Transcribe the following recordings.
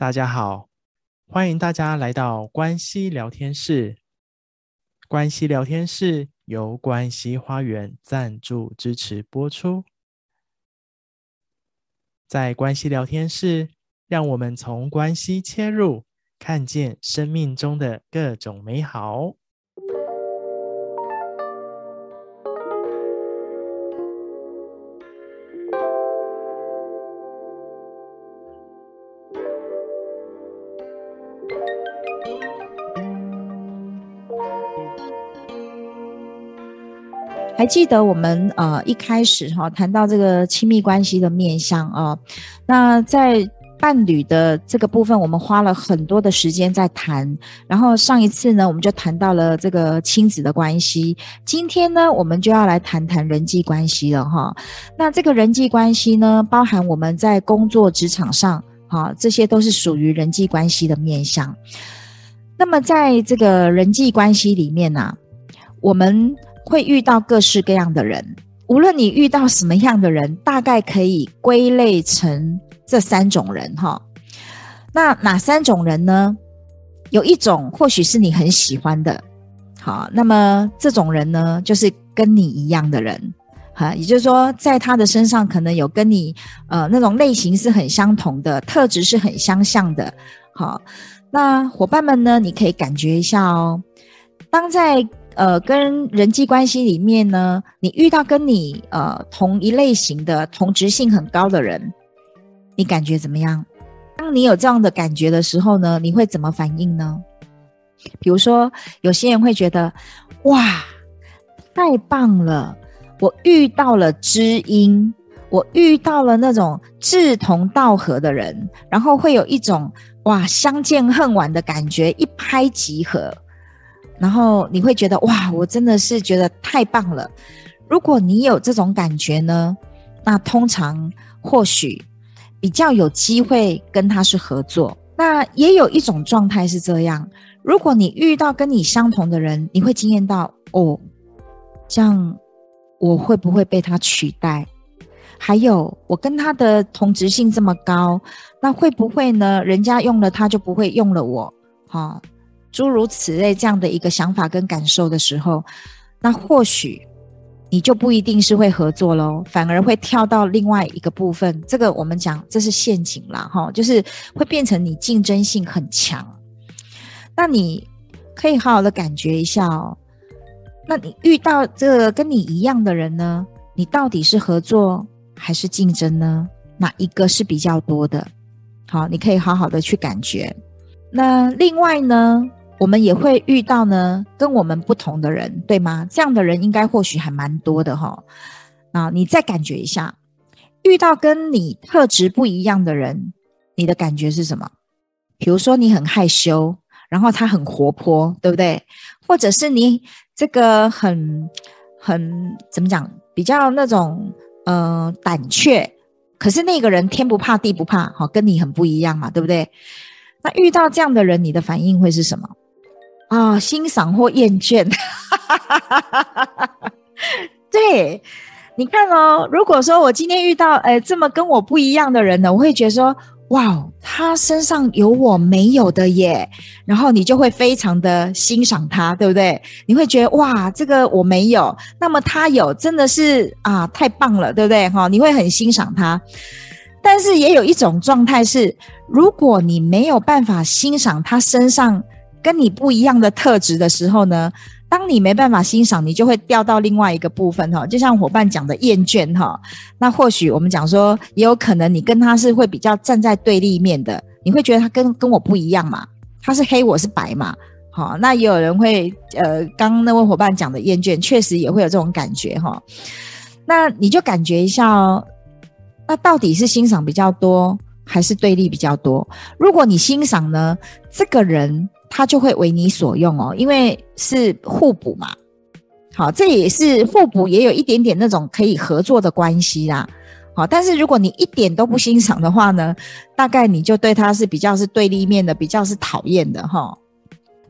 大家好，欢迎大家来到关西聊天室。关西聊天室由关西花园赞助支持播出。在关系聊天室，让我们从关系切入，看见生命中的各种美好。还记得我们呃一开始哈谈到这个亲密关系的面向啊，那在伴侣的这个部分，我们花了很多的时间在谈。然后上一次呢，我们就谈到了这个亲子的关系。今天呢，我们就要来谈谈人际关系了哈。那这个人际关系呢，包含我们在工作职场上哈，这些都是属于人际关系的面向。那么在这个人际关系里面呢，我们。会遇到各式各样的人，无论你遇到什么样的人，大概可以归类成这三种人哈。那哪三种人呢？有一种或许是你很喜欢的，好，那么这种人呢，就是跟你一样的人，哈，也就是说，在他的身上可能有跟你呃那种类型是很相同的，特质是很相像的，好，那伙伴们呢，你可以感觉一下哦，当在。呃，跟人际关系里面呢，你遇到跟你呃同一类型的同质性很高的人，你感觉怎么样？当你有这样的感觉的时候呢，你会怎么反应呢？比如说，有些人会觉得，哇，太棒了，我遇到了知音，我遇到了那种志同道合的人，然后会有一种哇，相见恨晚的感觉，一拍即合。然后你会觉得哇，我真的是觉得太棒了。如果你有这种感觉呢，那通常或许比较有机会跟他是合作。那也有一种状态是这样：如果你遇到跟你相同的人，你会经验到哦，这样我会不会被他取代？还有我跟他的同质性这么高，那会不会呢？人家用了他就不会用了我？哈、诸如此类这样的一个想法跟感受的时候，那或许你就不一定是会合作喽，反而会跳到另外一个部分。这个我们讲这是陷阱啦，哈，就是会变成你竞争性很强。那你可以好好的感觉一下哦。那你遇到这个跟你一样的人呢？你到底是合作还是竞争呢？哪一个是比较多的？好，你可以好好的去感觉。那另外呢？我们也会遇到呢，跟我们不同的人，对吗？这样的人应该或许还蛮多的哈。啊，你再感觉一下，遇到跟你特质不一样的人，你的感觉是什么？比如说你很害羞，然后他很活泼，对不对？或者是你这个很很怎么讲，比较那种呃胆怯，可是那个人天不怕地不怕，好，跟你很不一样嘛，对不对？那遇到这样的人，你的反应会是什么？啊、欣赏或厌倦，对，你看哦，如果说我今天遇到诶这么跟我不一样的人呢，我会觉得说，哇，他身上有我没有的耶，然后你就会非常的欣赏他，对不对？你会觉得哇，这个我没有，那么他有，真的是啊，太棒了，对不对？哈，你会很欣赏他。但是也有一种状态是，如果你没有办法欣赏他身上。跟你不一样的特质的时候呢，当你没办法欣赏，你就会掉到另外一个部分哈，就像伙伴讲的厌倦哈。那或许我们讲说，也有可能你跟他是会比较站在对立面的，你会觉得他跟跟我不一样嘛，他是黑我是白嘛，好，那也有人会呃，刚刚那位伙伴讲的厌倦，确实也会有这种感觉哈。那你就感觉一下哦，那到底是欣赏比较多，还是对立比较多？如果你欣赏呢，这个人。他就会为你所用哦，因为是互补嘛。好，这也是互补，也有一点点那种可以合作的关系啦。好，但是如果你一点都不欣赏的话呢，大概你就对他是比较是对立面的，比较是讨厌的哈。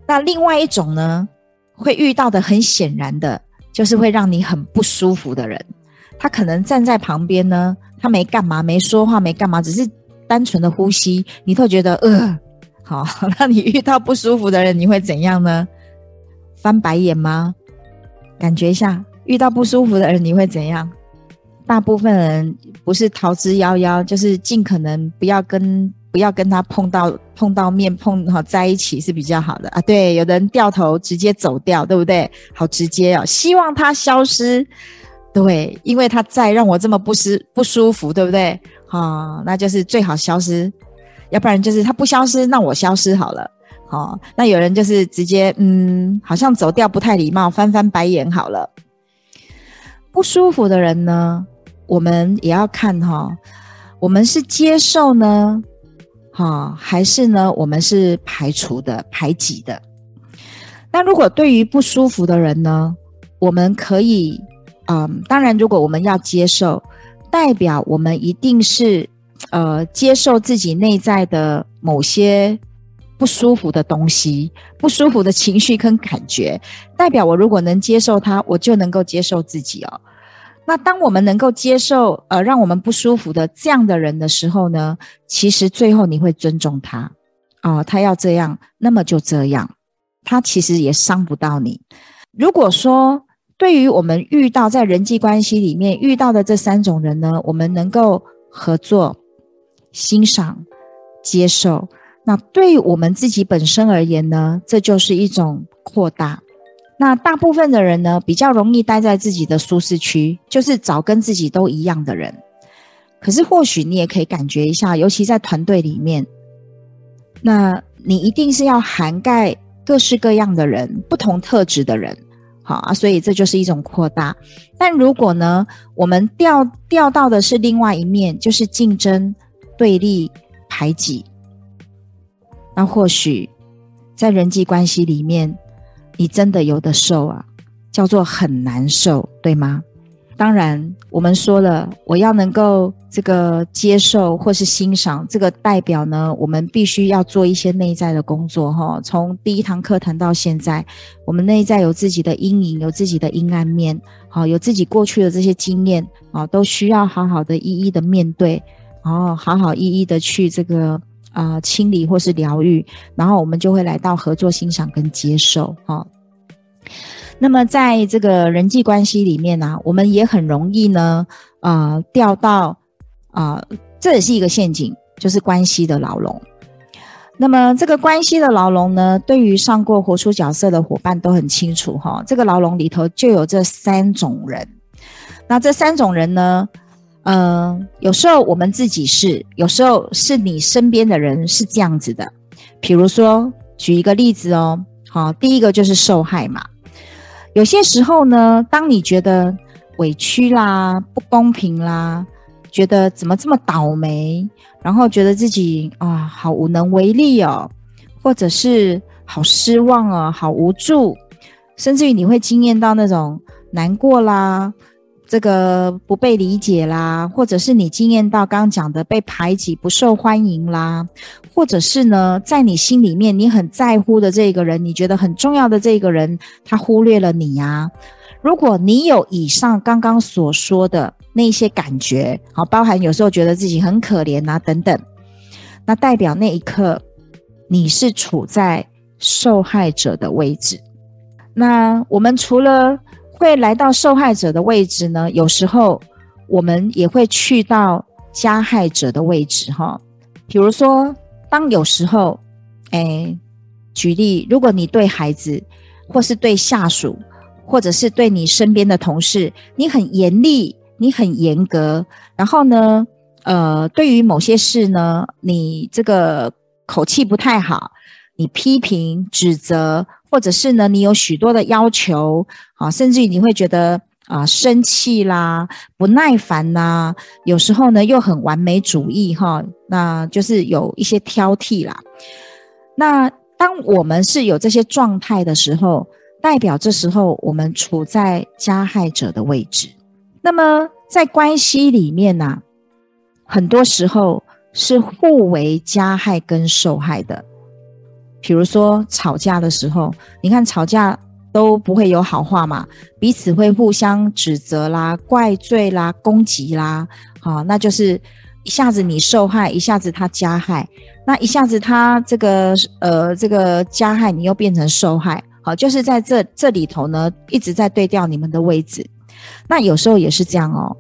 那另外一种呢，会遇到的很显然的，就是会让你很不舒服的人。他可能站在旁边呢，他没干嘛，没说话，没干嘛，只是单纯的呼吸，你都觉得呃，好。那你遇到不舒服的人，你会怎样呢？翻白眼吗？感觉一下，遇到不舒服的人，你会怎样？大部分人不是逃之夭夭，就是尽可能不要跟不要跟他碰到碰到面碰好在一起是比较好的啊。对，有的人掉头直接走掉，对不对？好直接哦，希望他消失。对，因为他在让我这么不舒不舒服，对不对？啊，那就是最好消失，要不然就是他不消失，那我消失好了。好，那有人就是直接嗯，好像走掉不太礼貌，翻翻白眼好了。不舒服的人呢，我们也要看哈，我们是接受呢，哈，还是呢，我们是排除的、排挤的？那如果对于不舒服的人呢，我们可以。嗯，当然，如果我们要接受，代表我们一定是呃接受自己内在的某些不舒服的东西、不舒服的情绪跟感觉。代表我如果能接受它，我就能够接受自己哦。那当我们能够接受呃让我们不舒服的这样的人的时候呢，其实最后你会尊重他啊，他要这样，那么就这样，他其实也伤不到你。如果说，对于我们遇到在人际关系里面遇到的这三种人呢，我们能够合作、欣赏、接受。那对我们自己本身而言呢，这就是一种扩大。那大部分的人呢，比较容易待在自己的舒适区，就是找跟自己都一样的人。可是或许你也可以感觉一下，尤其在团队里面，那你一定是要涵盖各式各样的人，不同特质的人。好啊，所以这就是一种扩大。但如果呢，我们调调到的是另外一面，就是竞争、对立、排挤，那或许在人际关系里面，你真的有的受啊，叫做很难受，对吗？当然，我们说了，我要能够这个接受或是欣赏，这个代表呢，我们必须要做一些内在的工作哈。从第一堂课谈到现在，我们内在有自己的阴影，有自己的阴暗面，好，有自己过去的这些经验啊，都需要好好的一一的面对，然后好好一一的去这个啊、清理或是疗愈，然后我们就会来到合作、欣赏跟接受哈。那么，在这个人际关系里面呢、我们也很容易呢，啊、掉到啊、这也是一个陷阱，就是关系的牢笼。那么，这个关系的牢笼呢，对于上过活出角色的伙伴都很清楚哈，这个牢笼里头就有这三种人。那这三种人呢，嗯、有时候我们自己是，有时候是你身边的人是这样子的。比如说，举一个例子哦，好，第一个就是受害嘛。有些时候呢，当你觉得委屈啦、不公平啦，觉得怎么这么倒霉，然后觉得自己啊好无能为力哦，或者是好失望哦，好无助，甚至于你会惊艳到那种难过啦。这个不被理解啦，或者是你经验到刚刚讲的被排挤、不受欢迎啦，或者是呢，在你心里面你很在乎的这个人，你觉得很重要的这个人，他忽略了你呀。如果你有以上刚刚所说的那些感觉，好，包含有时候觉得自己很可怜啊等等，那代表那一刻你是处在受害者的位置。那我们除了会来到受害者的位置呢，有时候我们也会去到加害者的位置哈。比如说，当有时候，哎，举例，如果你对孩子，或是对下属，或者是对你身边的同事，你很严厉，你很严格，然后呢，呃，对于某些事呢，你这个口气不太好，你批评、指责。或者是呢，你有许多的要求啊，甚至于你会觉得啊生气啦、不耐烦啦，有时候呢又很完美主义哈，那就是有一些挑剔啦。那当我们是有这些状态的时候，代表这时候我们处在加害者的位置。那么在关系里面呢、很多时候是互为加害跟受害的。比如说吵架的时候，你看吵架都不会有好话嘛，彼此会互相指责啦、怪罪啦、攻击啦，好，那就是一下子你受害，一下子他加害，那一下子他这个呃这个加害，你又变成受害，好，就是在这这里头呢，一直在对调你们的位置。那有时候也是这样哦，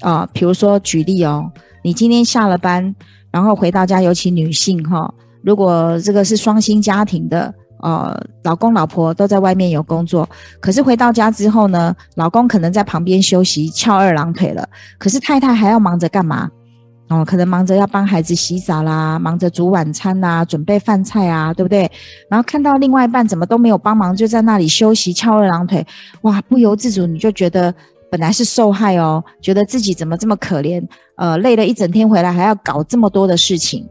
啊、呃，比如说举例哦，你今天下了班，然后回到家，尤其女性哈、如果这个是双薪家庭的。呃，老公老婆都在外面有工作，可是回到家之后呢，老公可能在旁边休息，翘二郎腿了。可是太太还要忙着干嘛？哦，可能忙着要帮孩子洗澡啦，忙着煮晚餐啦，准备饭菜啊，对不对？然后看到另外一半怎么都没有帮忙，就在那里休息，翘二郎腿，哇，不由自主你就觉得本来是受害哦，觉得自己怎么这么可怜？呃，累了一整天回来还要搞这么多的事情。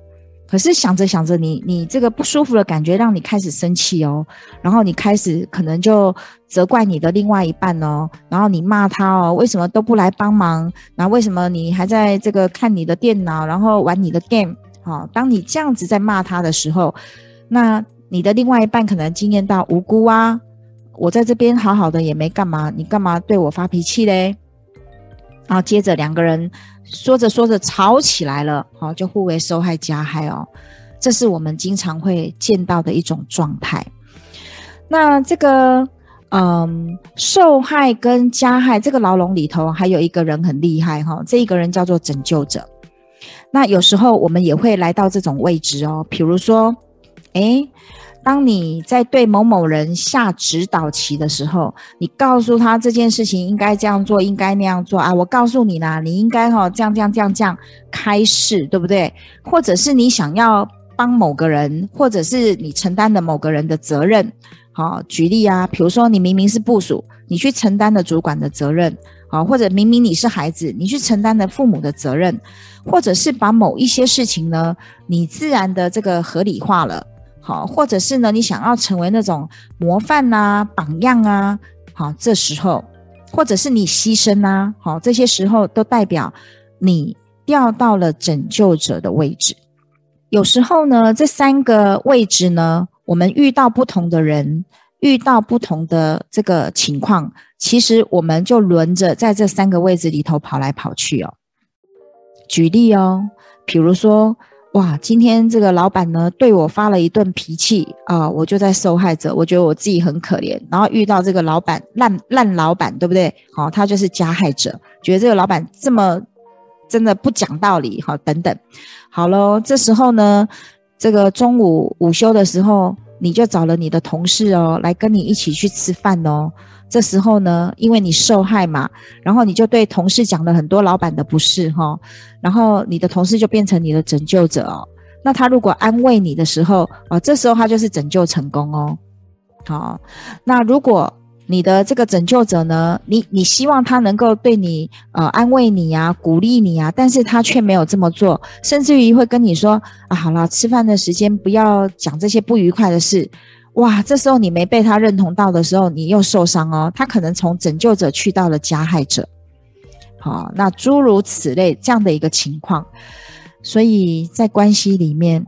可是想着想着你，你这个不舒服的感觉让你开始生气哦，然后你开始可能就责怪你的另外一半哦，然后你骂他哦，为什么都不来帮忙？那为什么你还在这个看你的电脑，然后玩你的 game？好，当你这样子在骂他的时候，那你的另外一半可能惊艳到无辜啊，我在这边好好的也没干嘛，你干嘛对我发脾气嘞？然后接着两个人。说着说着吵起来了，好，就互为受害加害哦，这是我们经常会见到的一种状态。那这个，嗯，受害跟加害这个牢笼里头还有一个人很厉害哈，这一个人叫做拯救者。那有时候我们也会来到这种位置哦，比如说，诶。当你在对某某人下指导棋的时候，你告诉他这件事情应该这样做，应该那样做啊！我告诉你啦，你应该哈这样这样这样这样开示，对不对？或者是你想要帮某个人，或者是你承担的某个人的责任，好，举例啊，比如说你明明是部属，你去承担的主管的责任，好，或者明明你是孩子，你去承担的父母的责任，或者是把某一些事情呢，你自然的这个合理化了。好，或者是呢，你想要成为那种模范啊、榜样啊，好，这时候，或者是你牺牲啊，好，这些时候都代表你掉到了拯救者的位置。有时候呢，这三个位置呢，我们遇到不同的人，遇到不同的这个情况，其实我们就轮着在这三个位置里头跑来跑去哦。举例哦，比如说。哇，今天这个老板呢，对我发了一顿脾气啊，我就在受害者，我觉得我自己很可怜。然后遇到这个老板烂烂老板，对不对？好，他就是加害者，觉得这个老板这么真的不讲道理，好，等等。好喽，这时候呢，这个中午午休的时候，你就找了你的同事哦，来跟你一起去吃饭哦。这时候呢，因为你受害嘛，然后你就对同事讲了很多老板的不是哈，然后你的同事就变成你的拯救者哦。那他如果安慰你的时候啊，这时候他就是拯救成功哦。好，那如果你的这个拯救者呢，你你希望他能够对你呃安慰你呀、鼓励你呀，但是他却没有这么做，甚至于会跟你说啊，好了，吃饭的时间不要讲这些不愉快的事。哇，这时候你没被他认同到的时候，你又受伤哦。他可能从拯救者去到了加害者，好，那诸如此类这样的一个情况。所以在关系里面，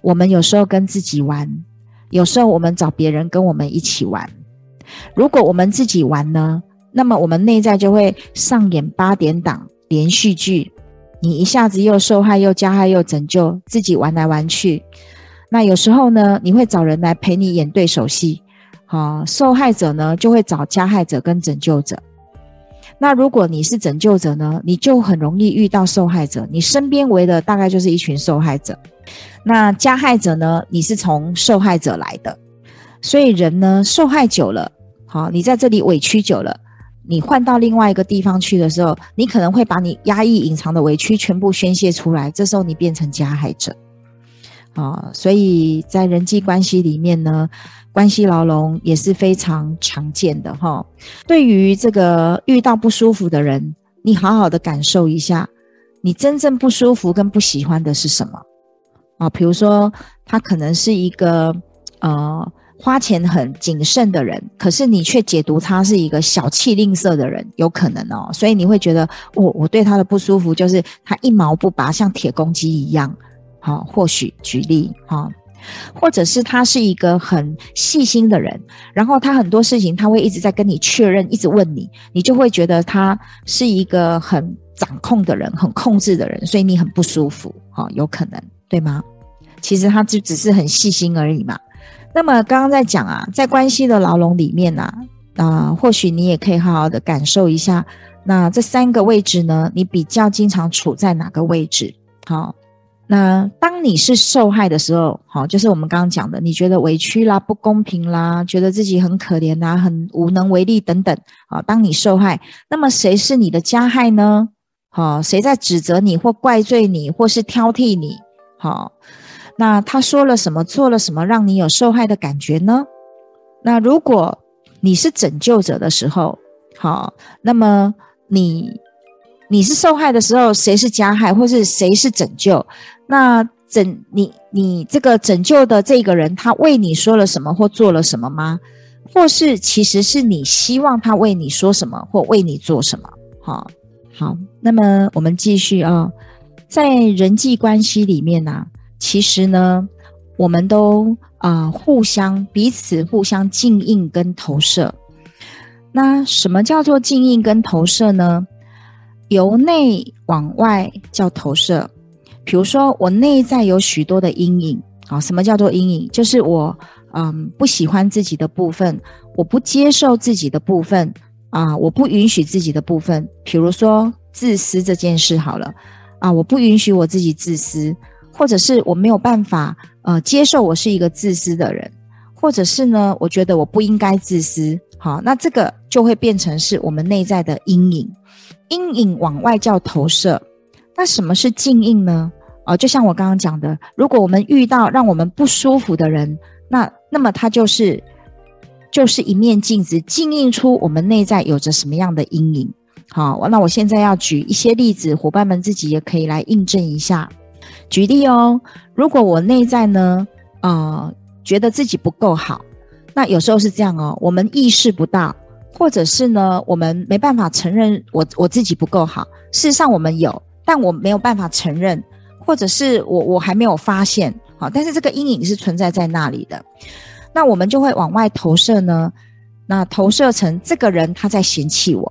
我们有时候跟自己玩，有时候我们找别人跟我们一起玩。如果我们自己玩呢，那么我们内在就会上演八点档连续剧，你一下子又受害又加害又拯救，自己玩来玩去。那有时候呢，你会找人来陪你演对手戏，好，受害者呢就会找加害者跟拯救者。那如果你是拯救者呢，你就很容易遇到受害者，你身边围的大概就是一群受害者。那加害者呢，你是从受害者来的，所以人呢受害久了，好，你在这里委屈久了，你换到另外一个地方去的时候，你可能会把你压抑隐藏的委屈全部宣泄出来，这时候你变成加害者。啊，所以在人际关系里面呢，关系牢笼也是非常常见的哈。对于这个遇到不舒服的人，你好好的感受一下，你真正不舒服跟不喜欢的是什么？啊，比如说他可能是一个呃花钱很谨慎的人，可是你却解读他是一个小气吝啬的人，有可能哦。所以你会觉得，我、我对他的不舒服就是他一毛不拔，像铁公鸡一样。好，或许举例哈，或者是他是一个很细心的人，然后他很多事情他会一直在跟你确认，一直问你，你就会觉得他是一个很掌控的人，很控制的人，所以你很不舒服，哈、有可能，对吗？其实他就只是很细心而已嘛。那么刚刚在讲啊，在关系的牢笼里面啊，啊、或许你也可以好好的感受一下，那这三个位置呢，你比较经常处在哪个位置？好。那当你是受害的时候，好，就是我们刚刚讲的，你觉得委屈啦、不公平啦，觉得自己很可怜呐、很无能为力等等，好，当你受害，那么谁是你的加害呢？好，谁在指责你或怪罪你，或是挑剔你？好，那他说了什么，做了什么，让你有受害的感觉呢？那如果你是拯救者的时候，好，那么你。你是受害的时候，谁是加害，或是谁是拯救？那拯你你这个拯救的这个人，他为你说了什么或做了什么吗？或是其实是你希望他为你说什么或为你做什么？好，好，那么我们继续啊、在人际关系里面呢、其实呢，我们都啊、互相彼此互相镜映跟投射。那什么叫做镜映跟投射呢？由内往外叫投射，比如说我内在有许多的阴影啊，什么叫做阴影？就是我嗯不喜欢自己的部分，我不接受自己的部分啊，我不允许自己的部分，比如说自私这件事好了啊，我不允许我自己自私，或者是我没有办法呃接受我是一个自私的人，或者是呢，我觉得我不应该自私，好，那这个就会变成是我们内在的阴影。阴影往外叫投射，那什么是镜映呢？哦，就像我刚刚讲的，如果我们遇到让我们不舒服的人，那那么他就是就是一面镜子，镜映出我们内在有着什么样的阴影。好，那我现在要举一些例子，伙伴们自己也可以来印证一下。举例哦，如果我内在呢，呃，觉得自己不够好，那有时候是这样哦，我们意识不到。或者是呢，我们没办法承认我我自己不够好。事实上，我们有，但我没有办法承认，或者是我我还没有发现。好，但是这个阴影是存在在那里的。那我们就会往外投射呢，那投射成这个人他在嫌弃我。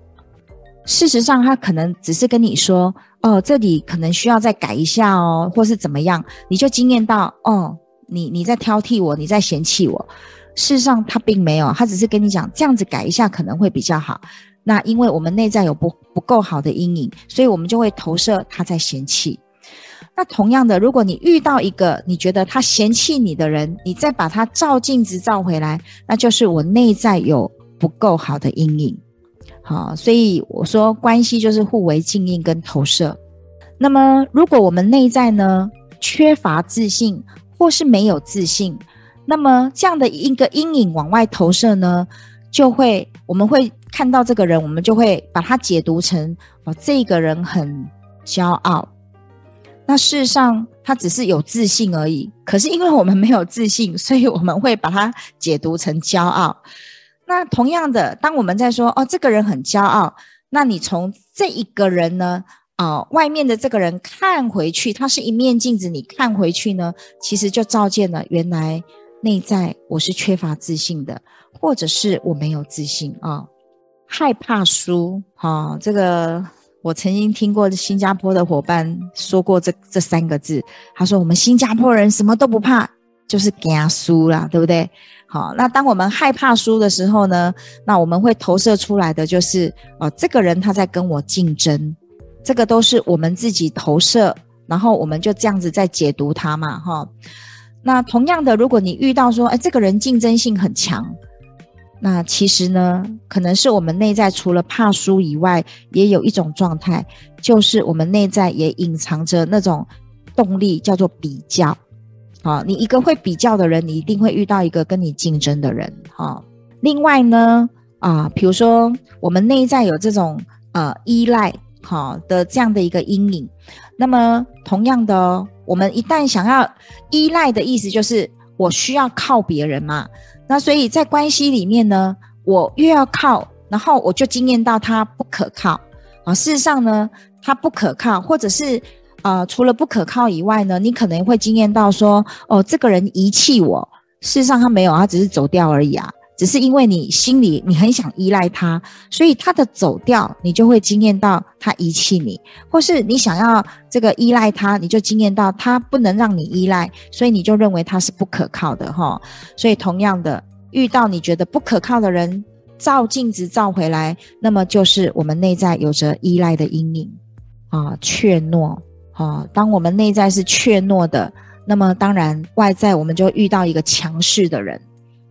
事实上，他可能只是跟你说：“哦，这里可能需要再改一下哦，或是怎么样。”你就惊艳到：“哦，你你在挑剔我，你在嫌弃我。”事实上，他并没有，他只是跟你讲这样子改一下可能会比较好。那因为我们内在有不不够好的阴影，所以我们就会投射他在嫌弃。那同样的，如果你遇到一个你觉得他嫌弃你的人，你再把他照镜子照回来，那就是我内在有不够好的阴影。好，所以我说关系就是互为镜映跟投射。那么，如果我们内在呢缺乏自信，或是没有自信，那么这样的一个阴影往外投射呢，就会我们会看到这个人，我们就会把它解读成哦，这个人很骄傲。那事实上他只是有自信而已。可是因为我们没有自信，所以我们会把它解读成骄傲。那同样的，当我们在说哦，这个人很骄傲，那你从这一个人呢，啊、外面的这个人看回去，他是一面镜子，你看回去呢，其实就照见了原来。内在我是缺乏自信的，或者是我没有自信啊、害怕输啊、哦。这个我曾经听过新加坡的伙伴说过这这三个字，他说我们新加坡人什么都不怕，就是惊输啦，对不对？好，那当我们害怕输的时候呢，那我们会投射出来的就是哦，这个人他在跟我竞争，这个都是我们自己投射，然后我们就这样子在解读他嘛，哈、那同样的，如果你遇到说，哎，这个人竞争性很强，那其实呢，可能是我们内在除了怕输以外，也有一种状态，就是我们内在也隐藏着那种动力，叫做比较。好，你一个会比较的人，你一定会遇到一个跟你竞争的人。好，另外呢，啊，比如说我们内在有这种呃依赖，好的这样的一个阴影，那么同样的哦。我们一旦想要依赖的意思，就是我需要靠别人嘛。那所以在关系里面呢，我越要靠，然后我就惊艳到他不可靠啊。事实上呢，他不可靠，或者是呃，除了不可靠以外呢，你可能会惊艳到说，哦，这个人遗弃我。事实上他没有，他只是走掉而已啊。只是因为你心里你很想依赖他，所以他的走掉，你就会惊艳到他遗弃你；或是你想要这个依赖他，你就惊艳到他不能让你依赖，所以你就认为他是不可靠的哈。所以同样的，遇到你觉得不可靠的人，照镜子照回来，那么就是我们内在有着依赖的阴影啊，怯懦啊。当我们内在是怯懦的，那么当然外在我们就遇到一个强势的人。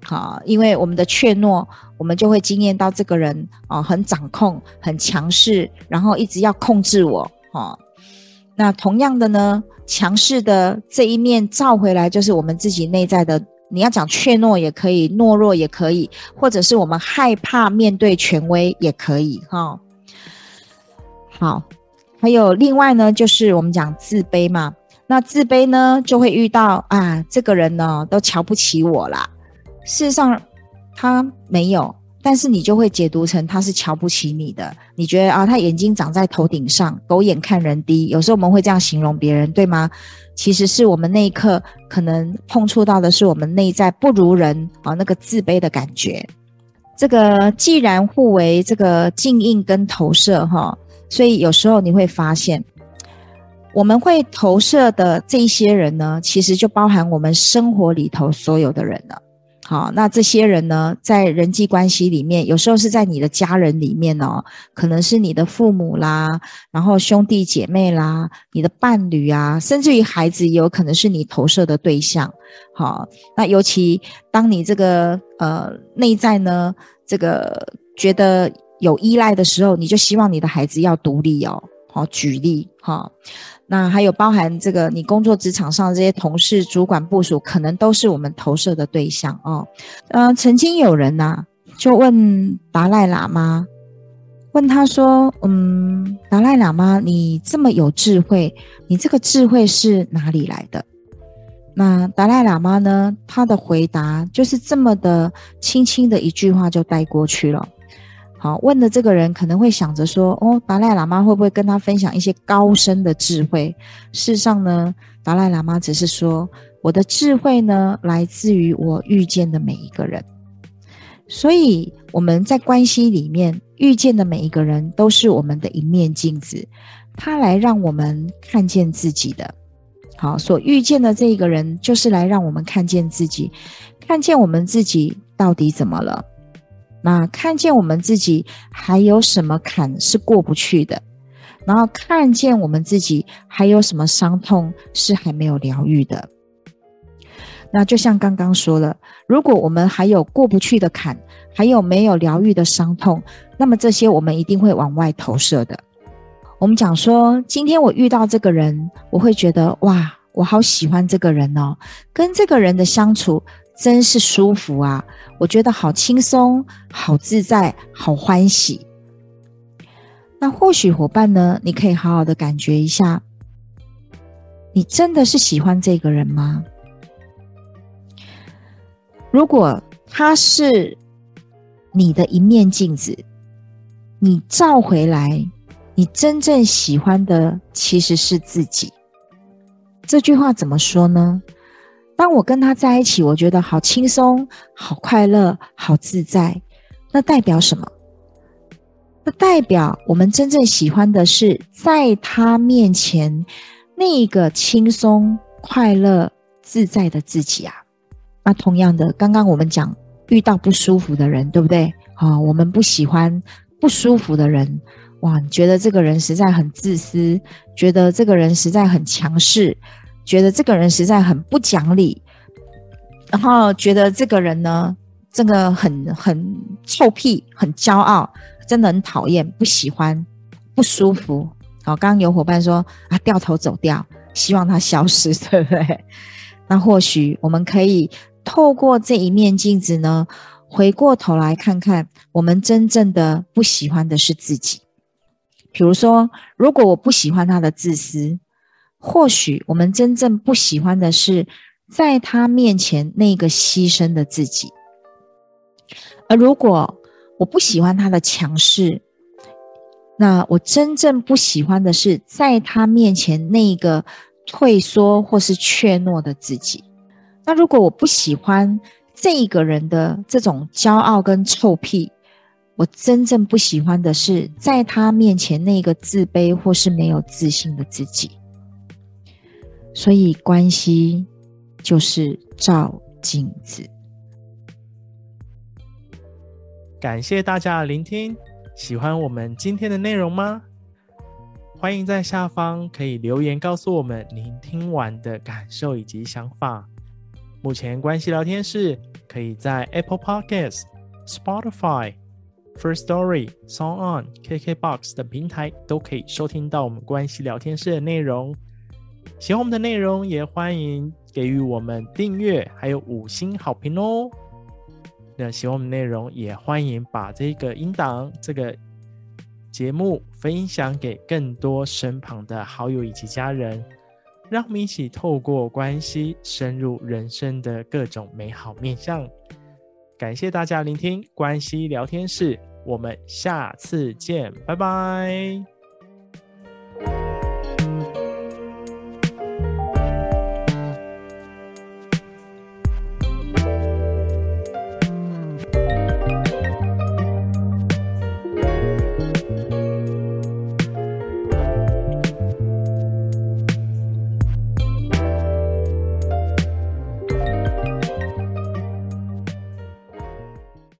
好，因为我们的怯懦，我们就会经验到这个人啊，很掌控、很强势，然后一直要控制我。哈，那同样的呢，强势的这一面照回来，就是我们自己内在的。你要讲怯懦也可以，懦弱也可以，或者是我们害怕面对权威也可以。哈，好，还有另外呢，就是我们讲自卑嘛。那自卑呢，就会遇到啊，这个人呢都瞧不起我啦。事实上，他没有，但是你就会解读成他是瞧不起你的。你觉得啊，他眼睛长在头顶上，狗眼看人低。有时候我们会这样形容别人，对吗？其实是我们那一刻可能碰触到的是我们内在不如人啊，那个自卑的感觉。这个既然互为这个镜映跟投射哈，所以有时候你会发现，我们会投射的这一些人呢，其实就包含我们生活里头所有的人了。好，那这些人呢，在人际关系里面，有时候是在你的家人里面哦，可能是你的父母啦，然后兄弟姐妹啦，你的伴侣啊，甚至于孩子，也有可能是你投射的对象。好，那尤其当你这个呃内在呢，这个觉得有依赖的时候，你就希望你的孩子要独立哦。好，举例哈。那还有包含这个，你工作职场上这些同事、主管、部署，可能都是我们投射的对象哦。呃，曾经有人呐、就问达赖喇嘛，问他说：“嗯，达赖喇嘛，你这么有智慧，你这个智慧是哪里来的？”那达赖喇嘛呢，他的回答就是这么的轻轻的一句话就带过去了。好，问的这个人可能会想着说：“哦，达赖喇嘛会不会跟他分享一些高深的智慧？”事实上呢，达赖喇嘛只是说：“我的智慧呢，来自于我遇见的每一个人。所以我们在关系里面遇见的每一个人，都是我们的一面镜子，他来让我们看见自己的。好，所遇见的这一个人，就是来让我们看见自己，看见我们自己到底怎么了。”那看见我们自己还有什么坎是过不去的，然后看见我们自己还有什么伤痛是还没有疗愈的。那就像刚刚说了，如果我们还有过不去的坎，还有没有疗愈的伤痛，那么这些我们一定会往外投射的。我们讲说，今天我遇到这个人，我会觉得哇，我好喜欢这个人哦，跟这个人的相处。真是舒服啊！我觉得好轻松、好自在、好欢喜。那或许伙伴呢，你可以好好的感觉一下，你真的是喜欢这个人吗？如果他是你的一面镜子，你照回来，你真正喜欢的其实是自己。这句话怎么说呢？当我跟他在一起，我觉得好轻松、好快乐、好自在。那代表什么？那代表我们真正喜欢的是在他面前那个轻松、快乐、自在的自己啊。那同样的，刚刚我们讲遇到不舒服的人，对不对？啊，我们不喜欢不舒服的人。哇，你觉得这个人实在很自私，觉得这个人实在很强势。觉得这个人实在很不讲理，然后觉得这个人呢，这个很很臭屁，很骄傲，真的很讨厌，不喜欢，不舒服。好，刚刚有伙伴说啊，掉头走掉，希望他消失，对不对？那或许我们可以透过这一面镜子呢，回过头来看看，我们真正的不喜欢的是自己。比如说，如果我不喜欢他的自私。或许我们真正不喜欢的是，在他面前那个牺牲的自己。而如果我不喜欢他的强势，那我真正不喜欢的是，在他面前那个退缩或是怯懦的自己。那如果我不喜欢这个人的这种骄傲跟臭屁，我真正不喜欢的是在他面前那个自卑或是没有自信的自己。所以关系就是照镜子。感谢大家的聆听，喜欢我们今天的内容吗？欢迎在下方可以留言告诉我们您听完的感受以及想法。目前关系聊天室可以在 Apple Podcasts、Spotify、First Story、Song On、KKBox 等平台都可以收听到我们关系聊天室的内容。喜欢我们的内容，也欢迎给予我们订阅还有五星好评哦。那喜欢我们内容，也欢迎把这个音档这个。节目分享给更多身旁的好友以及家人，让我们一起透过关系深入人生的各种美好面向。感谢大家聆听关系聊天室，我们下次见，拜拜。